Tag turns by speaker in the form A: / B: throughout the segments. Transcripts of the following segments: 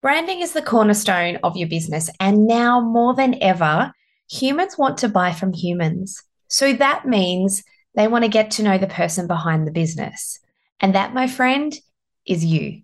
A: Branding is the cornerstone of your business. And now more than ever, humans want to buy from humans. So that means they want to get to know the person behind the business. And that, my friend, is you,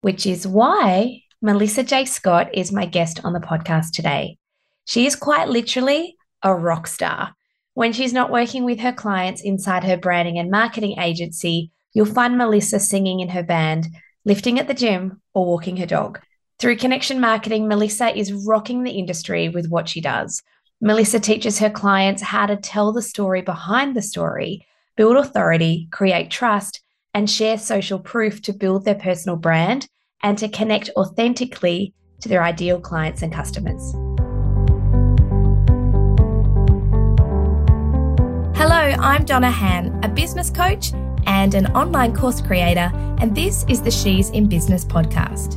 A: which is why Melissa J. Scott is my guest on the podcast today. She is quite literally a rock star. When she's not working with her clients inside her branding and marketing agency, you'll find Melissa singing in her band, lifting at the gym, or walking her dog. Through connection marketing, Melissa is rocking the industry with what she does. Melissa teaches her clients how to tell the story behind the story, build authority, create trust, and share social proof to build their personal brand and to connect authentically to their ideal clients and customers. Hello, I'm Donna Han, a business coach and an online course creator, and this is the She's in Business podcast.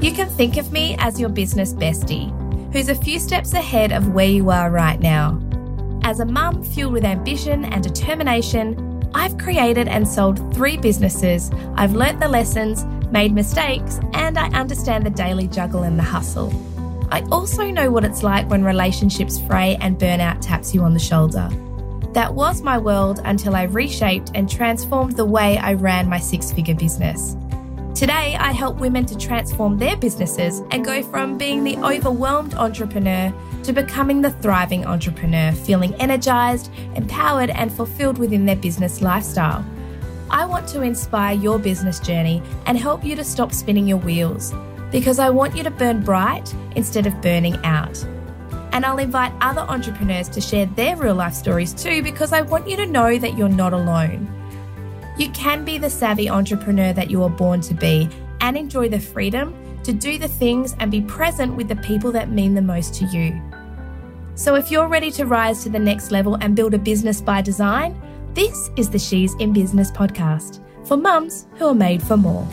A: You can think of me as your business bestie, who's a few steps ahead of where you are right now. As a mum fueled with ambition and determination, I've created and sold three businesses. I've learnt the lessons, made mistakes, and I understand the daily juggle and the hustle. I also know what it's like when relationships fray and burnout taps you on the shoulder. That was my world until I reshaped and transformed the way I ran my six figure business. Today, I help women to transform their businesses and go from being the overwhelmed entrepreneur to becoming the thriving entrepreneur, feeling energized, empowered, and fulfilled within their business lifestyle. I want to inspire your business journey and help you to stop spinning your wheels because I want you to burn bright instead of burning out. And I'll invite other entrepreneurs to share their real life stories too because I want you to know that you're not alone. You can be the savvy entrepreneur that you were born to be and enjoy the freedom to do the things and be present with the people that mean the most to you. So, if you're ready to rise to the next level and build a business by design, this is the She's in Business podcast for mums who are made for more.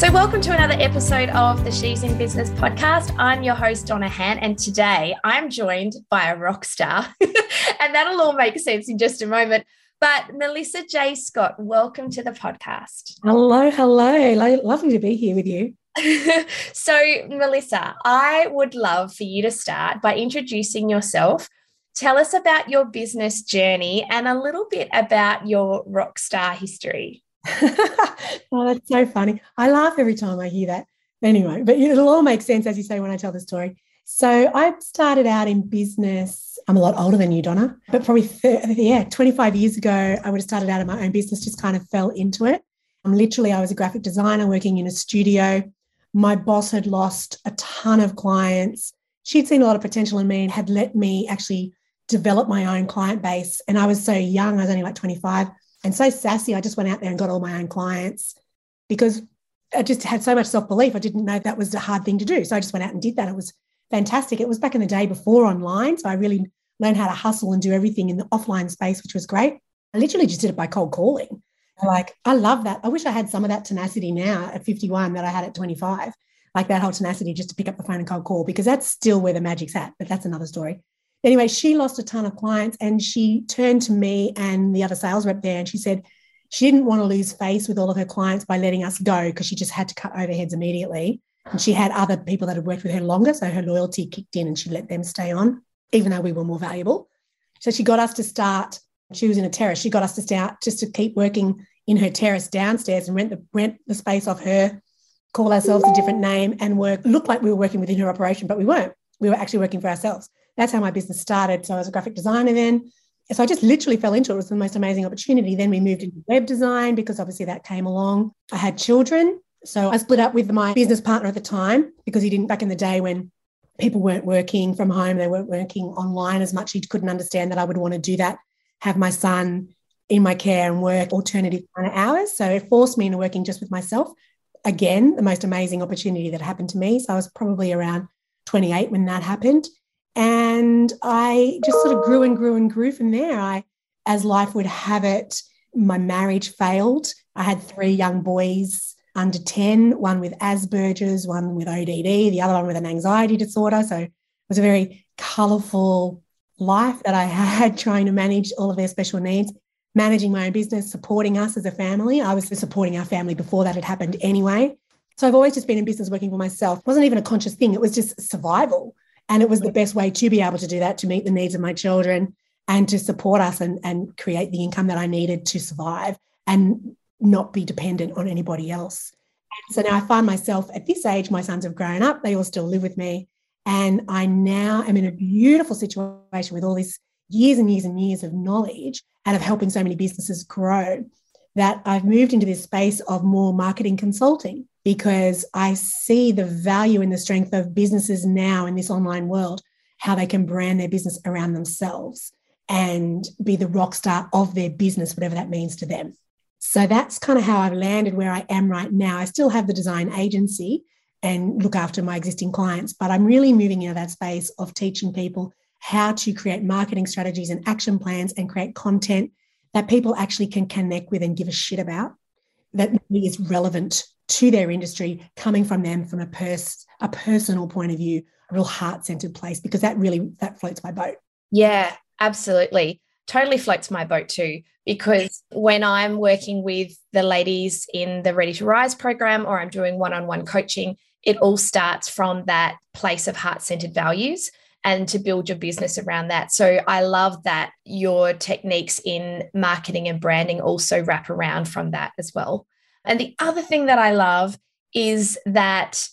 A: So, welcome to another episode of the She's in Business podcast. I'm your host, Donna Han, and today I'm joined by a rock star, and that'll all make sense in just a moment. But Melissa J. Scott, welcome to the podcast.
B: Hello, hello. Lovely to be here with you.
A: so, Melissa, I would love for you to start by introducing yourself. Tell us about your business journey and a little bit about your rock star history.
B: oh, that's so funny. I laugh every time I hear that. Anyway, but it'll all make sense, as you say, when I tell the story. So I started out in business. I'm a lot older than you, Donna, but probably, 30, yeah, 25 years ago, I would have started out in my own business, just kind of fell into it. Um, literally, I was a graphic designer working in a studio. My boss had lost a ton of clients. She'd seen a lot of potential in me and had let me actually develop my own client base. And I was so young, I was only like 25 and so sassy. I just went out there and got all my own clients because I just had so much self belief. I didn't know that was a hard thing to do. So I just went out and did that. It was fantastic. It was back in the day before online. So I really learned how to hustle and do everything in the offline space, which was great. I literally just did it by cold calling. Like, I love that. I wish I had some of that tenacity now at 51 that I had at 25, like that whole tenacity just to pick up the phone and cold call, because that's still where the magic's at. But that's another story. Anyway, she lost a ton of clients and she turned to me and the other sales rep there and she said she didn't want to lose face with all of her clients by letting us go because she just had to cut overheads immediately. And she had other people that had worked with her longer. So her loyalty kicked in and she let them stay on, even though we were more valuable. So she got us to start, she was in a terrace. She got us to start just to keep working in her terrace downstairs and rent the rent the space off her, call ourselves a different name and work, look like we were working within her operation, but we weren't. We were actually working for ourselves that's how my business started. So I was a graphic designer then. So I just literally fell into it. It was the most amazing opportunity. Then we moved into web design because obviously that came along. I had children. So I split up with my business partner at the time because he didn't, back in the day when people weren't working from home, they weren't working online as much. He couldn't understand that I would want to do that, have my son in my care and work alternative kind of hours. So it forced me into working just with myself. Again, the most amazing opportunity that happened to me. So I was probably around 28 when that happened. And I just sort of grew and grew and grew from there. I, as life would have it, my marriage failed. I had three young boys under 10, one with Asperger's, one with ODD, the other one with an anxiety disorder. So it was a very colourful life that I had trying to manage all of their special needs, managing my own business, supporting us as a family. I was supporting our family before that had happened anyway. So I've always just been in business working for myself. It wasn't even a conscious thing, it was just survival. And it was the best way to be able to do that, to meet the needs of my children and to support us and, and create the income that I needed to survive and not be dependent on anybody else. So now I find myself at this age, my sons have grown up, they all still live with me. And I now am in a beautiful situation with all this years and years and years of knowledge and of helping so many businesses grow that I've moved into this space of more marketing consulting because I see the value and the strength of businesses now in this online world, how they can brand their business around themselves and be the rock star of their business, whatever that means to them. So that's kind of how I've landed where I am right now. I still have the design agency and look after my existing clients, but I'm really moving into that space of teaching people how to create marketing strategies and action plans and create content that people actually can connect with and give a shit about that is relevant to their industry coming from them from a pers- a personal point of view a real heart-centered place because that really that floats my boat.
A: Yeah absolutely. Totally floats my boat too because when i'm working with the ladies in the ready to rise program or i'm doing one-on-one coaching it all starts from that place of heart-centered values and to build your business around that. So I love that your techniques in marketing and branding also wrap around from that as well. And the other thing that I love is that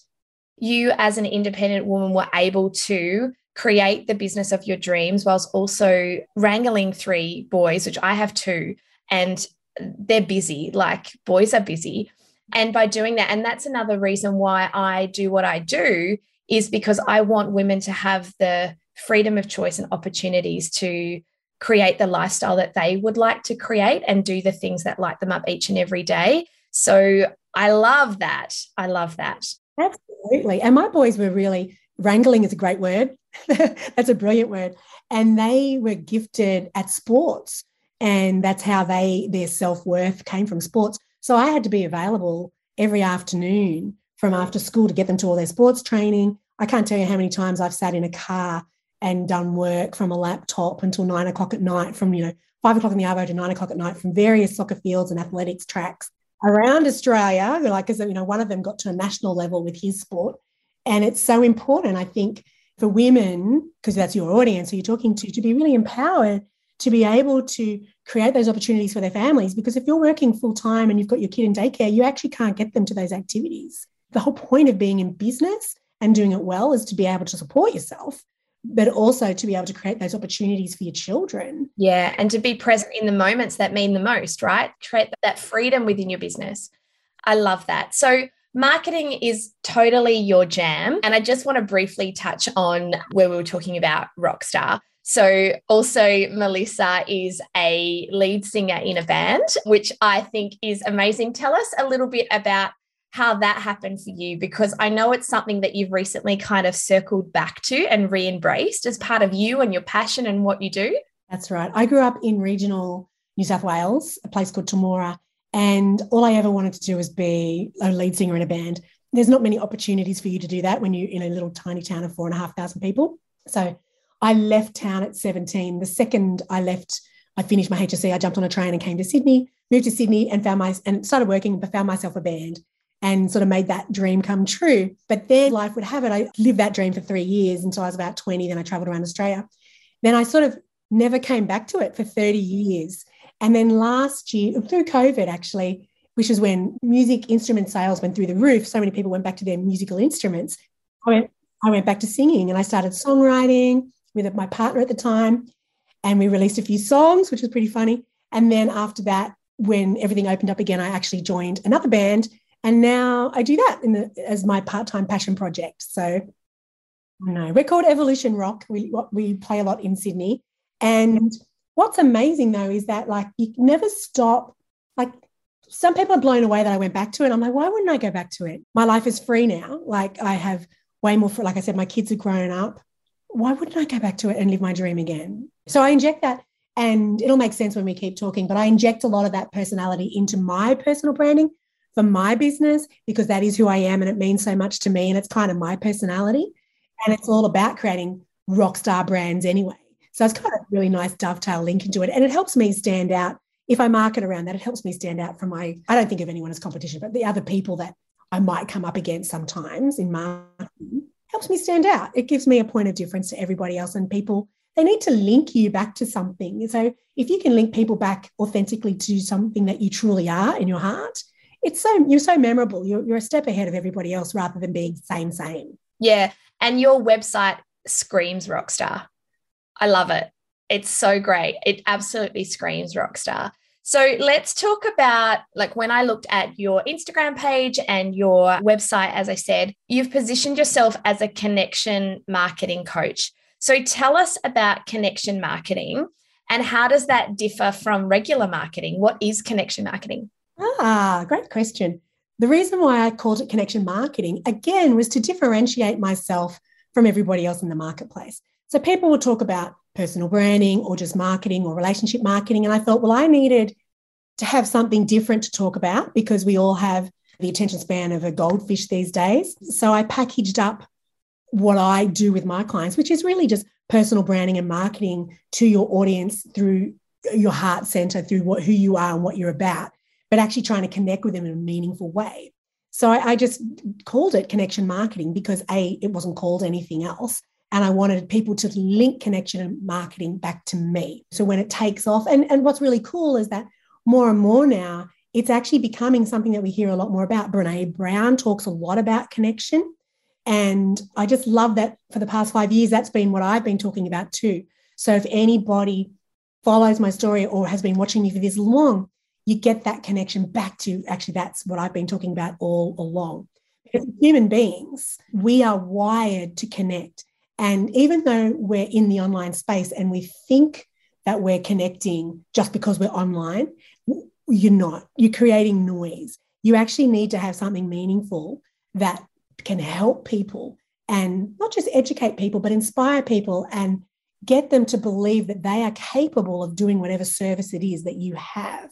A: you, as an independent woman, were able to create the business of your dreams whilst also wrangling three boys, which I have two, and they're busy, like boys are busy. And by doing that, and that's another reason why I do what I do, is because I want women to have the freedom of choice and opportunities to create the lifestyle that they would like to create and do the things that light them up each and every day. So I love that. I love that.
B: Absolutely. And my boys were really, wrangling is a great word. that's a brilliant word. And they were gifted at sports. And that's how they, their self worth came from sports. So I had to be available every afternoon from after school to get them to all their sports training. I can't tell you how many times I've sat in a car and done work from a laptop until nine o'clock at night, from you know five o'clock in the arvo to nine o'clock at night, from various soccer fields and athletics tracks around Australia, like, because, you know, one of them got to a national level with his sport. And it's so important, I think, for women, because that's your audience who you're talking to, to be really empowered to be able to create those opportunities for their families. Because if you're working full time and you've got your kid in daycare, you actually can't get them to those activities. The whole point of being in business and doing it well is to be able to support yourself but also to be able to create those opportunities for your children.
A: Yeah, and to be present in the moments that mean the most, right? Create that freedom within your business. I love that. So, marketing is totally your jam. And I just want to briefly touch on where we were talking about Rockstar. So, also, Melissa is a lead singer in a band, which I think is amazing. Tell us a little bit about how that happened for you because I know it's something that you've recently kind of circled back to and re embraced as part of you and your passion and what you do.
B: That's right. I grew up in regional New South Wales, a place called Temora, and all I ever wanted to do was be a lead singer in a band. There's not many opportunities for you to do that when you're in a little tiny town of four and a half thousand people. So I left town at 17. The second I left, I finished my HSC, I jumped on a train and came to Sydney, moved to Sydney and found my and started working, but found myself a band and sort of made that dream come true. But their life would have it. I lived that dream for three years until I was about 20. Then I traveled around Australia. Then I sort of never came back to it for 30 years. And then last year, through COVID actually, which is when music instrument sales went through the roof, so many people went back to their musical instruments. I went, I went back to singing and I started songwriting with my partner at the time. And we released a few songs, which was pretty funny. And then after that, when everything opened up again, I actually joined another band and now I do that the, as my part-time passion project. So no, we're called Evolution Rock. We we play a lot in Sydney. And what's amazing though is that like you never stop. Like some people are blown away that I went back to it. I'm like, why wouldn't I go back to it? My life is free now. Like I have way more. Like I said, my kids have grown up. Why wouldn't I go back to it and live my dream again? So I inject that, and it'll make sense when we keep talking. But I inject a lot of that personality into my personal branding for my business because that is who I am and it means so much to me and it's kind of my personality. And it's all about creating rock star brands anyway. So it's kind of a really nice dovetail link into it. And it helps me stand out. If I market around that, it helps me stand out from my, I don't think of anyone as competition, but the other people that I might come up against sometimes in marketing helps me stand out. It gives me a point of difference to everybody else. And people, they need to link you back to something. So if you can link people back authentically to something that you truly are in your heart, it's so you're so memorable. You're, you're a step ahead of everybody else rather than being same, same.
A: Yeah. And your website screams rockstar. I love it. It's so great. It absolutely screams rockstar. So let's talk about like when I looked at your Instagram page and your website, as I said, you've positioned yourself as a connection marketing coach. So tell us about connection marketing and how does that differ from regular marketing? What is connection marketing?
B: Ah, great question. The reason why I called it connection marketing, again, was to differentiate myself from everybody else in the marketplace. So people will talk about personal branding or just marketing or relationship marketing. And I thought, well, I needed to have something different to talk about because we all have the attention span of a goldfish these days. So I packaged up what I do with my clients, which is really just personal branding and marketing to your audience through your heart center, through what, who you are and what you're about, but actually trying to connect with them in a meaningful way. So I, I just called it connection marketing because A, it wasn't called anything else. And I wanted people to link connection and marketing back to me. So when it takes off, and, and what's really cool is that more and more now, it's actually becoming something that we hear a lot more about. Brene Brown talks a lot about connection. And I just love that for the past five years, that's been what I've been talking about too. So if anybody follows my story or has been watching me for this long, you get that connection back to actually that's what I've been talking about all along. Because human beings, we are wired to connect. And even though we're in the online space and we think that we're connecting just because we're online, you're not. You're creating noise. You actually need to have something meaningful that can help people and not just educate people, but inspire people and get them to believe that they are capable of doing whatever service it is that you have.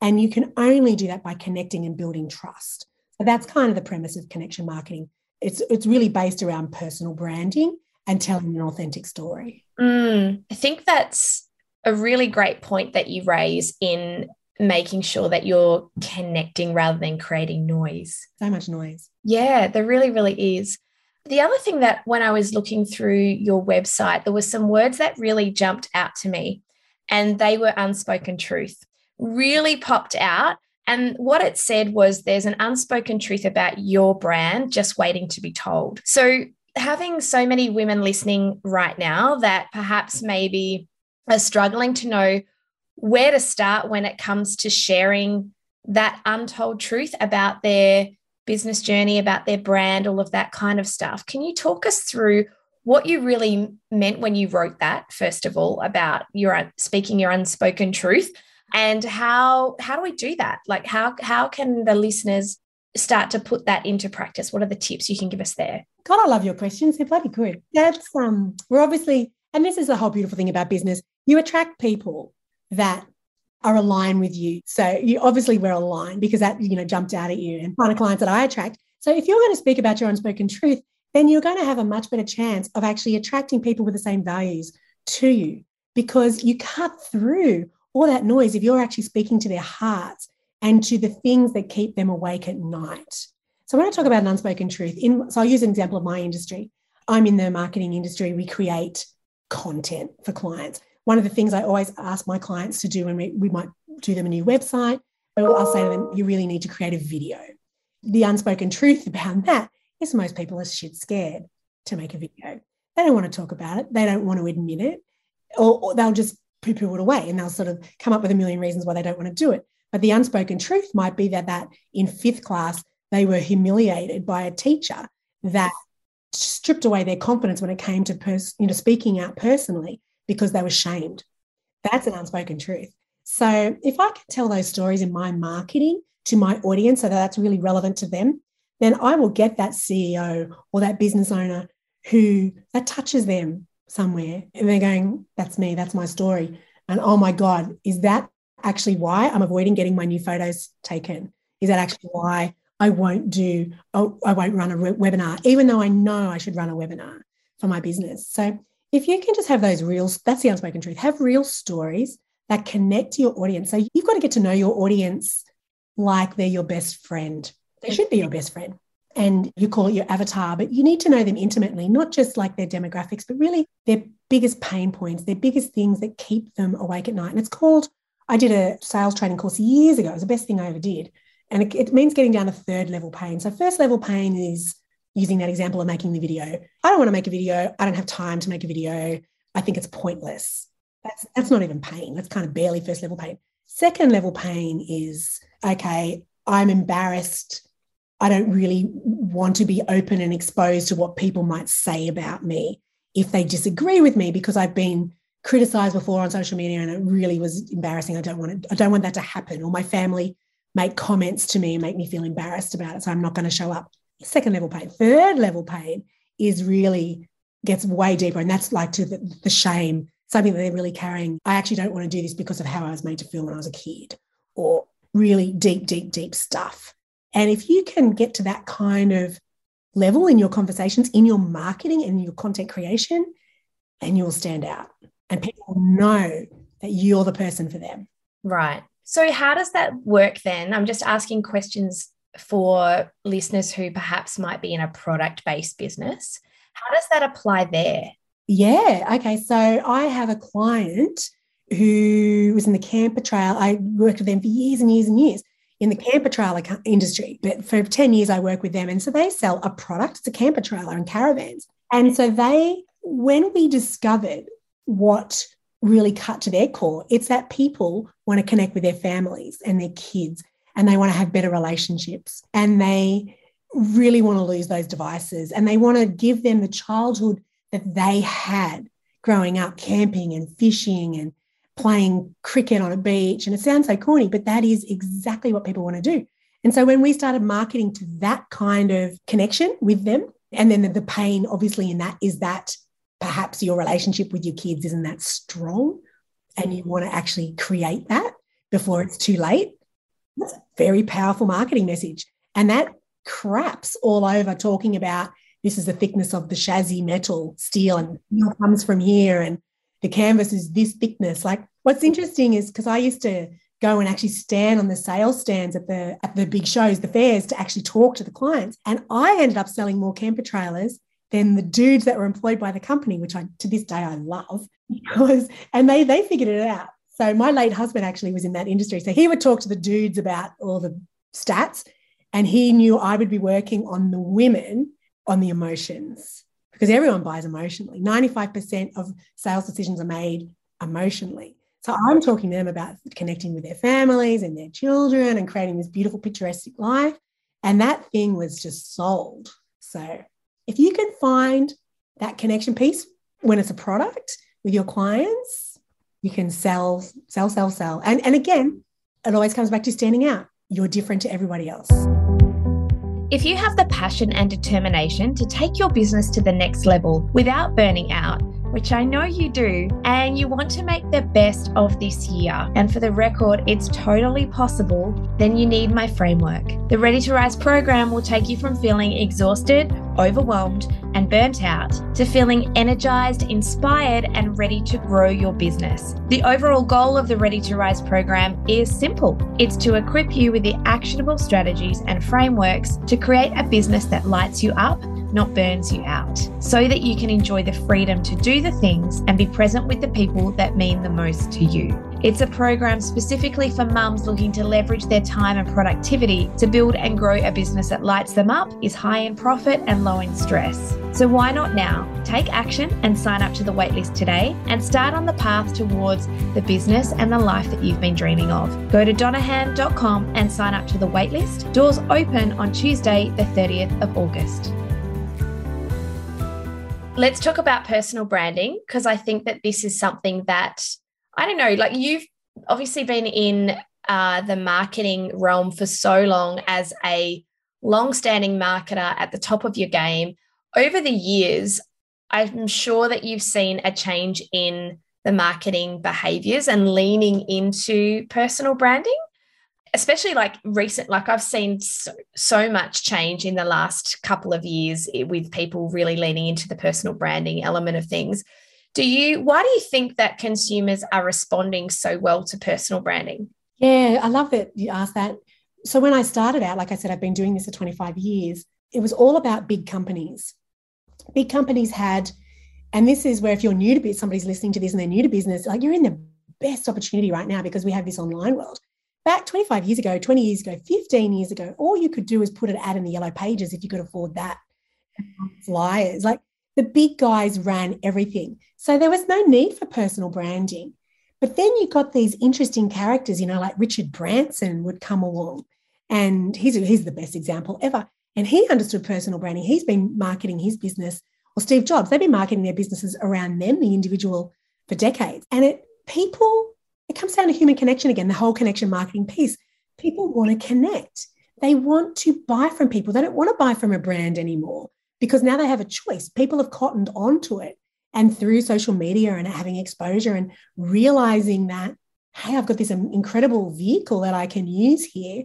B: And you can only do that by connecting and building trust. So that's kind of the premise of connection marketing. It's, it's really based around personal branding and telling an authentic story.
A: Mm, I think that's a really great point that you raise in making sure that you're connecting rather than creating noise.
B: So much noise.
A: Yeah, there really, really is. The other thing that when I was looking through your website, there were some words that really jumped out to me, and they were unspoken truth. Really popped out. And what it said was there's an unspoken truth about your brand just waiting to be told. So, having so many women listening right now that perhaps maybe are struggling to know where to start when it comes to sharing that untold truth about their business journey, about their brand, all of that kind of stuff. Can you talk us through what you really meant when you wrote that, first of all, about your speaking your unspoken truth? And how how do we do that? Like how how can the listeners start to put that into practice? What are the tips you can give us there?
B: God, I love your questions. They're bloody good. That's um we're obviously, and this is the whole beautiful thing about business. You attract people that are aligned with you. So you obviously we're aligned because that, you know, jumped out at you and kind of clients that I attract. So if you're going to speak about your unspoken truth, then you're going to have a much better chance of actually attracting people with the same values to you because you cut through all that noise if you're actually speaking to their hearts and to the things that keep them awake at night. So when I talk about an unspoken truth, in so I'll use an example of my industry. I'm in the marketing industry. We create content for clients one of the things I always ask my clients to do when we, we might do them a new website, I'll say to them, you really need to create a video. The unspoken truth about that is most people are shit scared to make a video. They don't want to talk about it. They don't want to admit it, or, or they'll just poo poo it away and they'll sort of come up with a million reasons why they don't want to do it. But the unspoken truth might be that, that in fifth class, they were humiliated by a teacher that stripped away their confidence when it came to pers- you know, speaking out personally because they were shamed. That's an unspoken truth. So if I can tell those stories in my marketing to my audience so that that's really relevant to them, then I will get that CEO or that business owner who that touches them somewhere and they're going, that's me, that's my story. And oh my God, is that actually why I'm avoiding getting my new photos taken? Is that actually why I won't do, oh, I won't run a webinar, even though I know I should run a webinar for my business? So if you can just have those real, that's the unspoken truth, have real stories that connect to your audience. So you've got to get to know your audience like they're your best friend. They should be your best friend. And you call it your avatar, but you need to know them intimately, not just like their demographics, but really their biggest pain points, their biggest things that keep them awake at night. And it's called, I did a sales training course years ago. It was the best thing I ever did. And it, it means getting down to third level pain. So, first level pain is using that example of making the video. I don't want to make a video. I don't have time to make a video. I think it's pointless. That's that's not even pain. That's kind of barely first level pain. Second level pain is okay, I'm embarrassed. I don't really want to be open and exposed to what people might say about me if they disagree with me because I've been criticized before on social media and it really was embarrassing. I don't want to, I don't want that to happen. Or my family make comments to me and make me feel embarrassed about it. So I'm not going to show up. Second level pain. Third level pain is really gets way deeper. And that's like to the, the shame something that they're really carrying. I actually don't want to do this because of how I was made to feel when I was a kid, or really deep, deep, deep stuff. And if you can get to that kind of level in your conversations, in your marketing and your content creation, then you'll stand out and people know that you're the person for them.
A: Right. So, how does that work then? I'm just asking questions for listeners who perhaps might be in a product based business. How does that apply there?
B: Yeah. Okay. So I have a client who was in the camper trail. I worked with them for years and years and years in the camper trailer industry. But for 10 years, I work with them. And so they sell a product, it's a camper trailer and caravans. And so they, when we discovered what really cut to their core, it's that people want to connect with their families and their kids and they want to have better relationships and they really want to lose those devices and they want to give them the childhood that they had growing up camping and fishing and playing cricket on a beach. And it sounds so corny, but that is exactly what people want to do. And so when we started marketing to that kind of connection with them, and then the, pain obviously in that is that perhaps your relationship with your kids isn't that strong and you want to actually create that before it's too late. That's a very powerful marketing message. And that craps all over talking about this is the thickness of the chassis metal steel and steel comes from here and the canvas is this thickness like what's interesting is because i used to go and actually stand on the sales stands at the at the big shows the fairs to actually talk to the clients and i ended up selling more camper trailers than the dudes that were employed by the company which i to this day i love because and they they figured it out so my late husband actually was in that industry so he would talk to the dudes about all the stats and he knew i would be working on the women on the emotions because everyone buys emotionally. 95% of sales decisions are made emotionally. So I'm talking to them about connecting with their families and their children and creating this beautiful, picturesque life. And that thing was just sold. So if you can find that connection piece when it's a product with your clients, you can sell, sell, sell, sell. And, and again, it always comes back to standing out. You're different to everybody else.
A: If you have the passion and determination to take your business to the next level without burning out, which I know you do, and you want to make the best of this year, and for the record, it's totally possible, then you need my framework. The Ready to Rise program will take you from feeling exhausted, overwhelmed, and burnt out to feeling energized, inspired, and ready to grow your business. The overall goal of the Ready to Rise program is simple it's to equip you with the actionable strategies and frameworks to create a business that lights you up not burns you out, so that you can enjoy the freedom to do the things and be present with the people that mean the most to you. It's a program specifically for mums looking to leverage their time and productivity to build and grow a business that lights them up, is high in profit, and low in stress. So, why not now? Take action and sign up to the waitlist today and start on the path towards the business and the life that you've been dreaming of. Go to donahan.com and sign up to the waitlist. Doors open on Tuesday, the 30th of August. Let's talk about personal branding because I think that this is something that I don't know, like you've obviously been in uh, the marketing realm for so long as a long-standing marketer at the top of your game. Over the years, I'm sure that you've seen a change in the marketing behaviors and leaning into personal branding especially like recent like i've seen so, so, much change in the last couple of years eh, with people really leaning into the personal branding element of things
C: Do you, why do you think that consumers are responding so well to personal branding?
B: Yeah, I love that you asked that. So when I started out, like I said, I've been doing this for 25 years, it was all about big companies. Big companies had, and this is where if you're new to business, somebody's listening to this and they're new to business, like you're in the best opportunity right now because we have this online world. Back 25 years ago, 20 years ago, 15 years ago, all you could do is put an ad in the yellow pages if you could afford that. Mm-hmm. Flyers. Like the big guys ran everything. So there was no need for personal branding. But then you got these interesting characters, you know, like Richard Branson would come along. And he's, he's the best example ever. And he understood personal branding. He's been marketing his business, or Steve Jobs, they've been marketing their businesses around them, the individual, for decades. And it people, it comes down to human connection again, the whole connection marketing piece. People want to connect. They want to buy from people. They don't want to buy from a brand anymore because now they have a choice. People have cottoned onto it. And through social media and having exposure and realizing that, hey, I've got this incredible vehicle that I can use here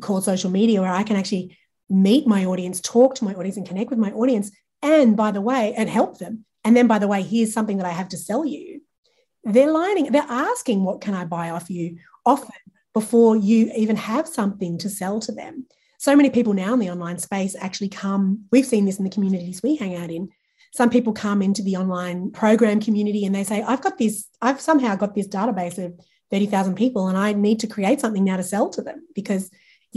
B: called social media where I can actually meet my audience, talk to my audience, and connect with my audience. And by the way, and help them. And then, by the way, here's something that I have to sell you. They're lining, they're asking, what can I buy off you often before you even have something to sell to them? So many people now in the online space actually come, we've seen this in the communities we hang out in. Some people come into the online program community and they say, I've got this, I've somehow got this database of 30,000 people and I need to create something now to sell to them because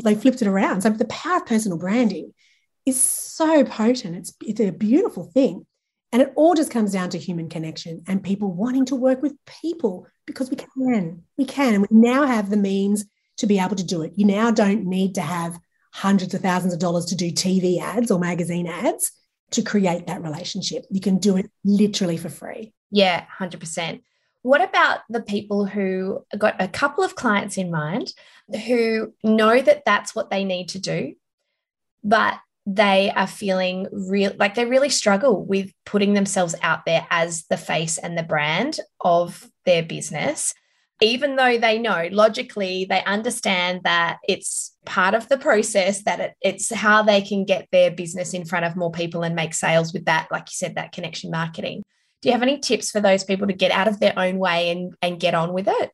B: they flipped it around. So the power of personal branding is so potent. It's, it's a beautiful thing. And it all just comes down to human connection and people wanting to work with people because we can. We can. And we now have the means to be able to do it. You now don't need to have hundreds of thousands of dollars to do TV ads or magazine ads to create that relationship. You can do it literally for free.
C: Yeah, 100%. What about the people who got a couple of clients in mind who know that that's what they need to do, but they are feeling real like they really struggle with putting themselves out there as the face and the brand of their business even though they know logically they understand that it's part of the process that it, it's how they can get their business in front of more people and make sales with that like you said that connection marketing do you have any tips for those people to get out of their own way and, and get on with it?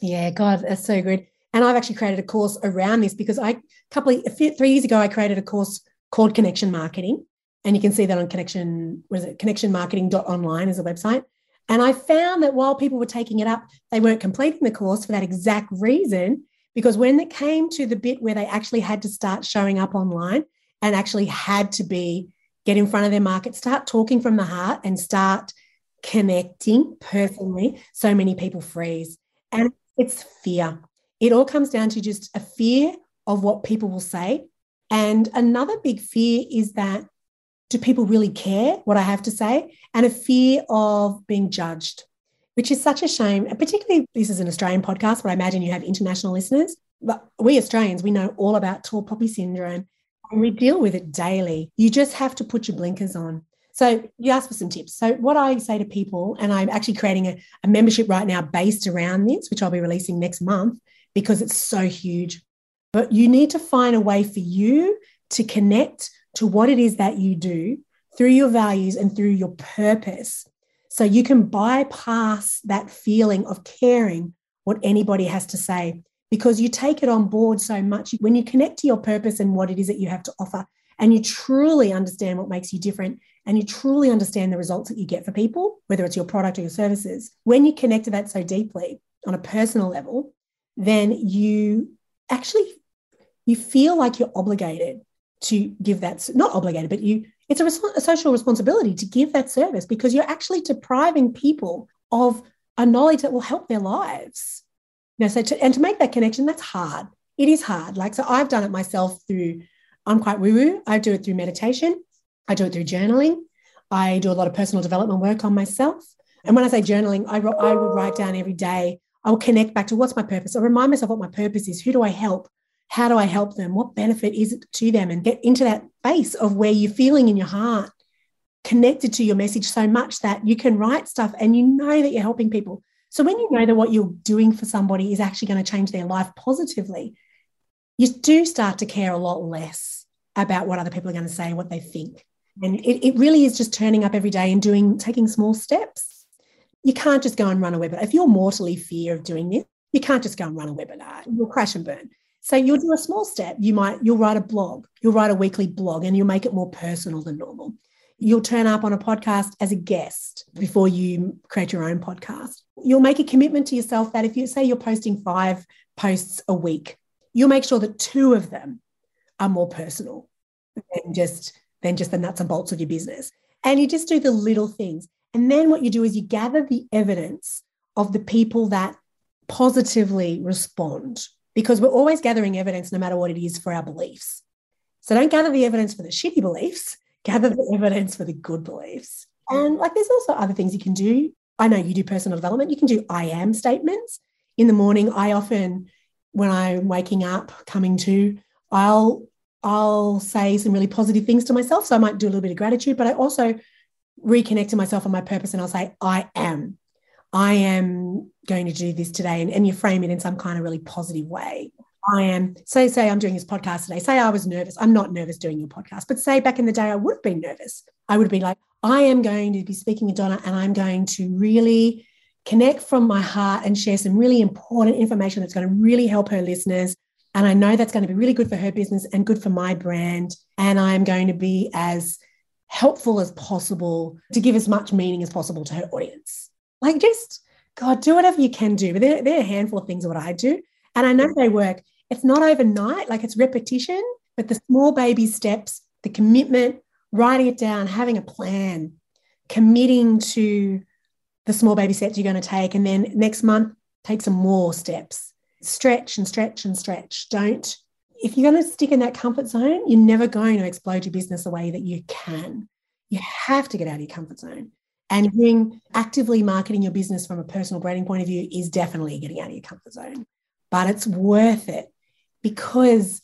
B: Yeah, God, that's so good. And I've actually created a course around this because I, a couple of, three years ago, I created a course called Connection Marketing. And you can see that on connection, what is it? Connectionmarketing.online is a website. And I found that while people were taking it up, they weren't completing the course for that exact reason. Because when it came to the bit where they actually had to start showing up online and actually had to be get in front of their market, start talking from the heart and start connecting personally, so many people freeze. And it's fear. It all comes down to just a fear of what people will say. And another big fear is that do people really care what I have to say? And a fear of being judged, which is such a shame. Particularly, this is an Australian podcast, but I imagine you have international listeners. But we Australians, we know all about tall poppy syndrome and we deal with it daily. You just have to put your blinkers on. So you asked for some tips. So what I say to people, and I'm actually creating a, a membership right now based around this, which I'll be releasing next month because it's so huge. But you need to find a way for you to connect to what it is that you do through your values and through your purpose. So you can bypass that feeling of caring what anybody has to say because you take it on board so much. When you connect to your purpose and what it is that you have to offer, and you truly understand what makes you different, and you truly understand the results that you get for people, whether it's your product or your services, when you connect to that so deeply on a personal level, then you actually you feel like you're obligated to give that not obligated but you it's a, a social responsibility to give that service because you're actually depriving people of a knowledge that will help their lives you know so to, and to make that connection that's hard it is hard like so i've done it myself through i'm quite woo woo i do it through meditation I do it through journaling. I do a lot of personal development work on myself. And when I say journaling, I, I will write down every day. I will connect back to what's my purpose. I remind myself what my purpose is. Who do I help? How do I help them? What benefit is it to them? And get into that space of where you're feeling in your heart, connected to your message so much that you can write stuff and you know that you're helping people. So when you know that what you're doing for somebody is actually going to change their life positively, you do start to care a lot less about what other people are going to say, and what they think. And it, it really is just turning up every day and doing, taking small steps. You can't just go and run a webinar. If you're mortally fear of doing this, you can't just go and run a webinar. You'll crash and burn. So you'll do a small step. You might, you'll write a blog, you'll write a weekly blog and you'll make it more personal than normal. You'll turn up on a podcast as a guest before you create your own podcast. You'll make a commitment to yourself that if you say you're posting five posts a week, you'll make sure that two of them are more personal than just than just the nuts and bolts of your business. And you just do the little things. And then what you do is you gather the evidence of the people that positively respond because we're always gathering evidence no matter what it is for our beliefs. So don't gather the evidence for the shitty beliefs, gather the evidence for the good beliefs. And like there's also other things you can do. I know you do personal development. You can do I am statements. In the morning, I often, when I'm waking up, coming to, I'll I'll say some really positive things to myself. So I might do a little bit of gratitude, but I also reconnect to myself on my purpose and I'll say, I am. I am going to do this today. And, and you frame it in some kind of really positive way. I am, say, say I'm doing this podcast today. Say I was nervous. I'm not nervous doing your podcast, but say back in the day I would have been nervous. I would have been like, I am going to be speaking with Donna and I'm going to really connect from my heart and share some really important information that's going to really help her listeners. And I know that's going to be really good for her business and good for my brand. And I'm going to be as helpful as possible to give as much meaning as possible to her audience. Like, just God, do whatever you can do. But there, there are a handful of things what I do. And I know they work. It's not overnight, like it's repetition, but the small baby steps, the commitment, writing it down, having a plan, committing to the small baby steps you're going to take. And then next month, take some more steps. Stretch and stretch and stretch. Don't, if you're going to stick in that comfort zone, you're never going to explode your business the way that you can. You have to get out of your comfort zone. And doing actively marketing your business from a personal branding point of view is definitely getting out of your comfort zone. But it's worth it because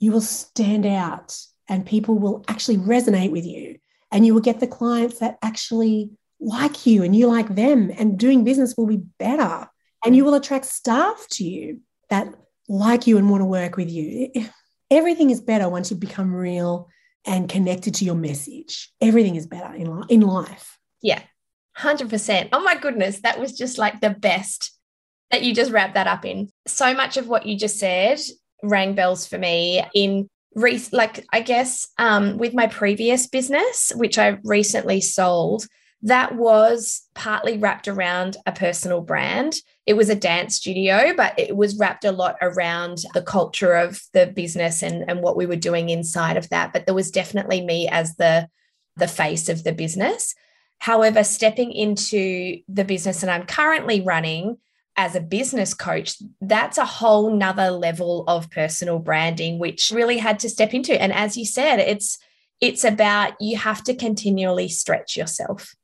B: you will stand out and people will actually resonate with you. And you will get the clients that actually like you and you like them, and doing business will be better. And you will attract staff to you that like you and want to work with you. Everything is better once you become real and connected to your message. Everything is better in, in life.
A: Yeah, 100%. Oh my goodness, that was just like the best that you just wrapped that up in. So much of what you just said rang bells for me in re- like I guess um, with my previous business, which I recently sold, that was partly wrapped around a personal brand. It was a dance studio, but it was wrapped a lot around the culture of the business and, and what we were doing inside of that. But there was definitely me as the the face of the business. However, stepping into the business that I'm currently running as a business coach, that's a whole nother level of personal branding, which really had to step into. And as you said, it's it's about you have to continually stretch yourself.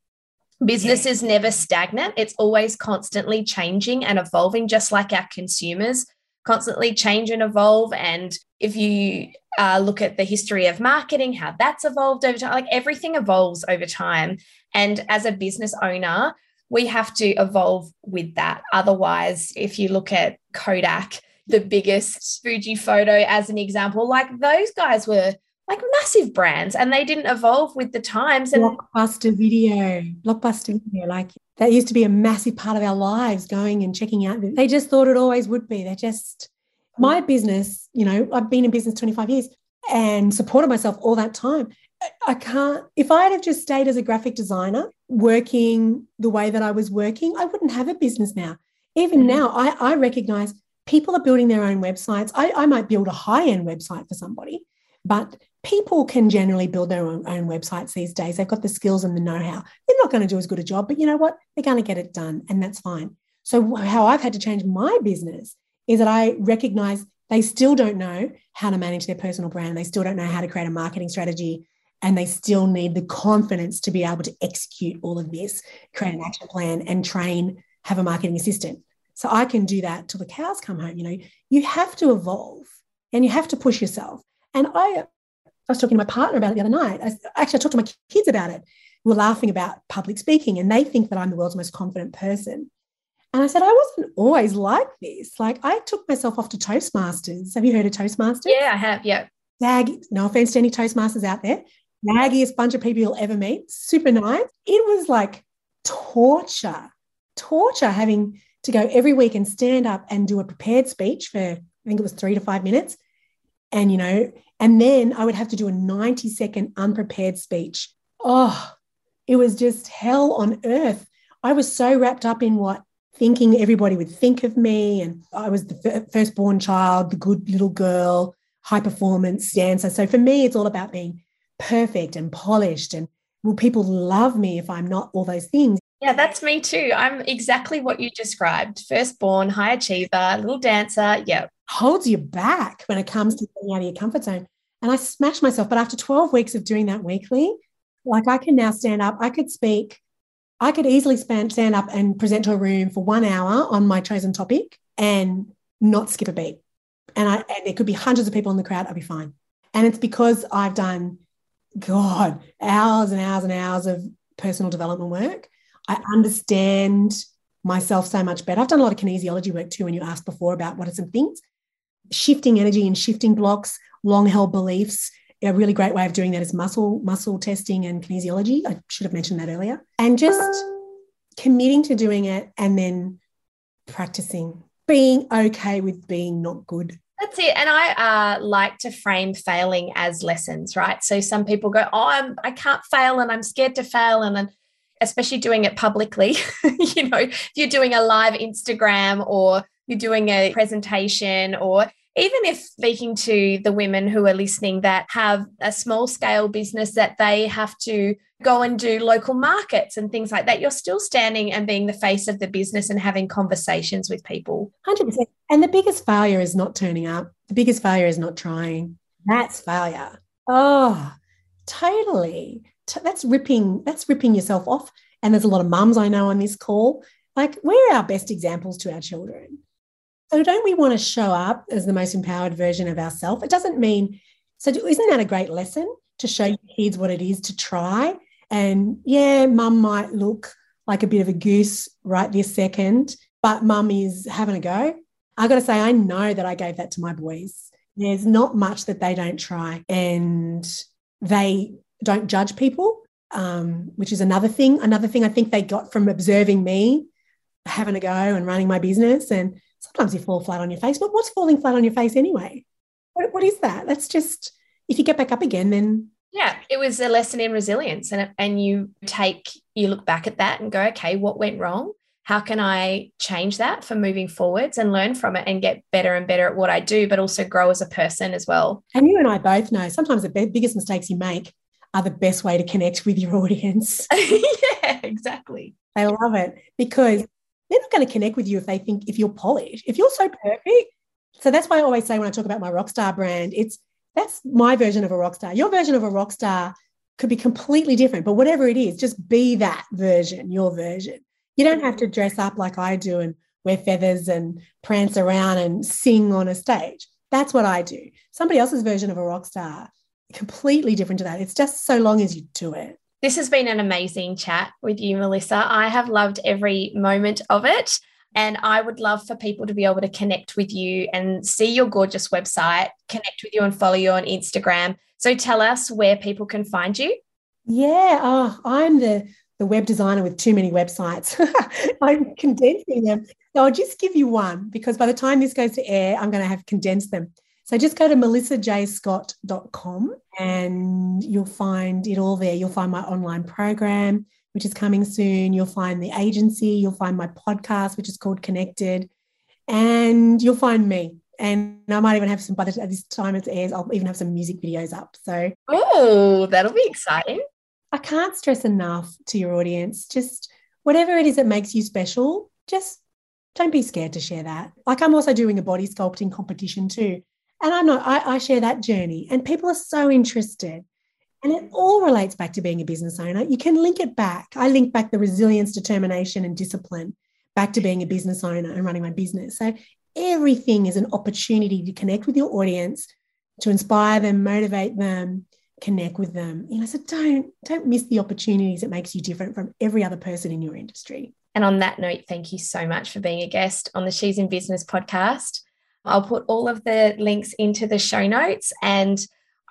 A: Business is never stagnant. It's always constantly changing and evolving, just like our consumers constantly change and evolve. And if you uh, look at the history of marketing, how that's evolved over time, like everything evolves over time. And as a business owner, we have to evolve with that. Otherwise, if you look at Kodak, the biggest Fuji photo as an example, like those guys were like massive brands and they didn't evolve with the times. And
B: blockbuster video, blockbuster video, like that used to be a massive part of our lives going and checking out. They just thought it always would be. They just, my business, you know, I've been in business 25 years and supported myself all that time. I can't, if I had have just stayed as a graphic designer, working the way that I was working, I wouldn't have a business now. Even mm. now, I, I recognize people are building their own websites. I, I might build a high end website for somebody, but people can generally build their own, own websites these days. They've got the skills and the know how. They're not going to do as good a job, but you know what? They're going to get it done, and that's fine. So, how I've had to change my business is that I recognize they still don't know how to manage their personal brand. They still don't know how to create a marketing strategy and they still need the confidence to be able to execute all of this, create an action plan and train, have a marketing assistant. So I can do that till the cows come home. You know, you have to evolve and you have to push yourself. And I, I was talking to my partner about it the other night. I, actually, I talked to my kids about it. We were laughing about public speaking, and they think that I'm the world's most confident person. And I said, I wasn't always like this. Like, I took myself off to Toastmasters. Have you heard of Toastmasters?
A: Yeah, I have. Yeah.
B: Dag, no offense to any Toastmasters out there, naggiest bunch of people you'll ever meet. Super nice. It was like torture, torture having to go every week and stand up and do a prepared speech for, I think it was three to five minutes. And, you know, and then I would have to do a 90 second unprepared speech. Oh, it was just hell on earth. I was so wrapped up in what thinking everybody would think of me. And I was the firstborn child, the good little girl, high performance dancer. So for me, it's all about being perfect and polished and will people love me if I'm not all those things?
A: Yeah, that's me too. I'm exactly what you described. Firstborn, high achiever, little dancer. Yeah.
B: Holds you back when it comes to getting out of your comfort zone. And I smashed myself. But after 12 weeks of doing that weekly, like I can now stand up, I could speak, I could easily stand up and present to a room for one hour on my chosen topic and not skip a beat. And I and there could be hundreds of people in the crowd, I'd be fine. And it's because I've done God, hours and hours and hours of personal development work. I understand myself so much better. I've done a lot of kinesiology work too, when you asked before about what are some things. Shifting energy and shifting blocks, long held beliefs. A really great way of doing that is muscle, muscle testing and kinesiology. I should have mentioned that earlier. And just committing to doing it and then practicing, being okay with being not good.
A: That's it. And I uh, like to frame failing as lessons, right? So some people go, "Oh, I'm I can't fail, and I'm scared to fail," and then especially doing it publicly, you know, if you're doing a live Instagram or you're doing a presentation or even if speaking to the women who are listening that have a small scale business that they have to go and do local markets and things like that, you're still standing and being the face of the business and having conversations with people.
B: 100%. And the biggest failure is not turning up, the biggest failure is not trying. That's failure. Oh, totally. That's ripping, that's ripping yourself off. And there's a lot of mums I know on this call. Like, we're our best examples to our children. So don't we want to show up as the most empowered version of ourselves? It doesn't mean, so isn't that a great lesson to show your kids what it is to try? And yeah, mum might look like a bit of a goose right this second, but mum is having a go. I got to say, I know that I gave that to my boys. There's not much that they don't try, and they don't judge people, um, which is another thing. Another thing I think they got from observing me having a go and running my business. And sometimes you fall flat on your face, but what's falling flat on your face anyway? what, what is that? That's just, if you get back up again, then.
A: Yeah, it was a lesson in resilience. And, and you take, you look back at that and go, okay, what went wrong? How can I change that for moving forwards and learn from it and get better and better at what I do, but also grow as a person as well?
B: And you and I both know sometimes the biggest mistakes you make are the best way to connect with your audience.
A: yeah, exactly.
B: They love it because they're not going to connect with you if they think if you're polished, if you're so perfect. So that's why I always say when I talk about my rockstar brand, it's that's my version of a rock star. Your version of a rock star could be completely different, but whatever it is, just be that version, your version. You don't have to dress up like I do and wear feathers and prance around and sing on a stage. That's what I do. Somebody else's version of a rock star, completely different to that. It's just so long as you do it.
A: This has been an amazing chat with you, Melissa. I have loved every moment of it. And I would love for people to be able to connect with you and see your gorgeous website, connect with you and follow you on Instagram. So tell us where people can find you.
B: Yeah, oh, I'm the the web designer with too many websites. I'm condensing them. So I'll just give you one because by the time this goes to air, I'm going to have condensed them. So just go to melissajscott.com and you'll find it all there. You'll find my online program, which is coming soon. You'll find the agency. You'll find my podcast, which is called Connected. And you'll find me. And I might even have some, by the, at this time it airs, I'll even have some music videos up. So,
A: oh, that'll be exciting.
B: I can't stress enough to your audience just whatever it is that makes you special, just don't be scared to share that. Like I'm also doing a body sculpting competition too. And I'm not, I, I share that journey, and people are so interested. And it all relates back to being a business owner. You can link it back. I link back the resilience, determination, and discipline back to being a business owner and running my business. So everything is an opportunity to connect with your audience, to inspire them, motivate them, connect with them. You know, so don't don't miss the opportunities that makes you different from every other person in your industry.
A: And on that note, thank you so much for being a guest on the She's in Business podcast. I'll put all of the links into the show notes and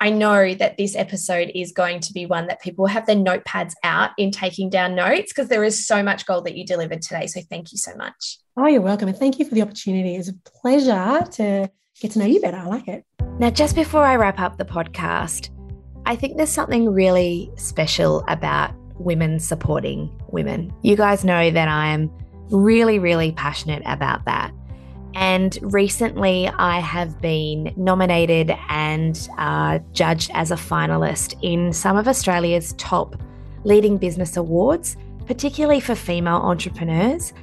A: I know that this episode is going to be one that people have their notepads out in taking down notes because there is so much gold that you delivered today. So thank you so much.
B: Oh, you're welcome. And thank you for the opportunity. It's a pleasure to get to know you better. I like it.
A: Now, just before I wrap up the podcast, I think there's something really special about women supporting women. You guys know that I am really, really passionate about that. And recently, I have been nominated and uh, judged as a finalist in some of Australia's top leading business awards, particularly for female entrepreneurs.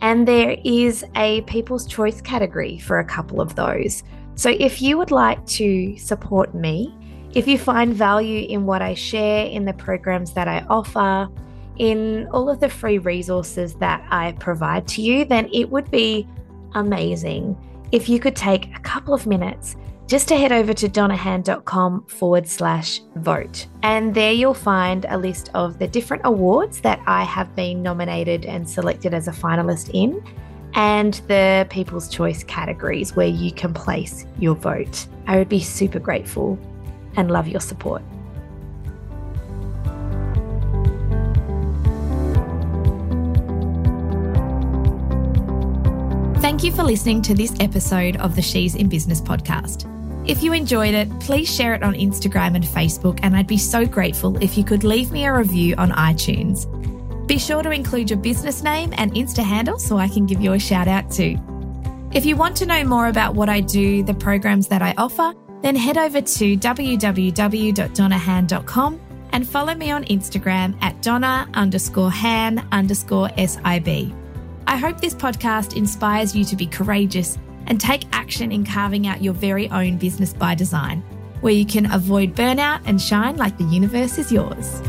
A: And there is a People's Choice category for a couple of those. So if you would like to support me, if you find value in what I share, in the programs that I offer, in all of the free resources that I provide to you, then it would be amazing if you could take a couple of minutes just to head over to donnahan.com forward slash vote. And there you'll find a list of the different awards that I have been nominated and selected as a finalist in, and the People's Choice categories where you can place your vote. I would be super grateful and love your support.
D: Thank you for listening to this episode of the She's in Business podcast. If you enjoyed it, please share it on Instagram and Facebook, and I'd be so grateful if you could leave me a review on iTunes. Be sure to include your business name and Insta handle so I can give you a shout out too. If you want to know more about what I do, the programs that I offer, then head over to www.donnahan.com and follow me on Instagram at donna underscore han underscore SIB. I hope this podcast inspires you to be courageous and take action in carving out your very own business by design, where you can avoid burnout and shine like the universe is yours.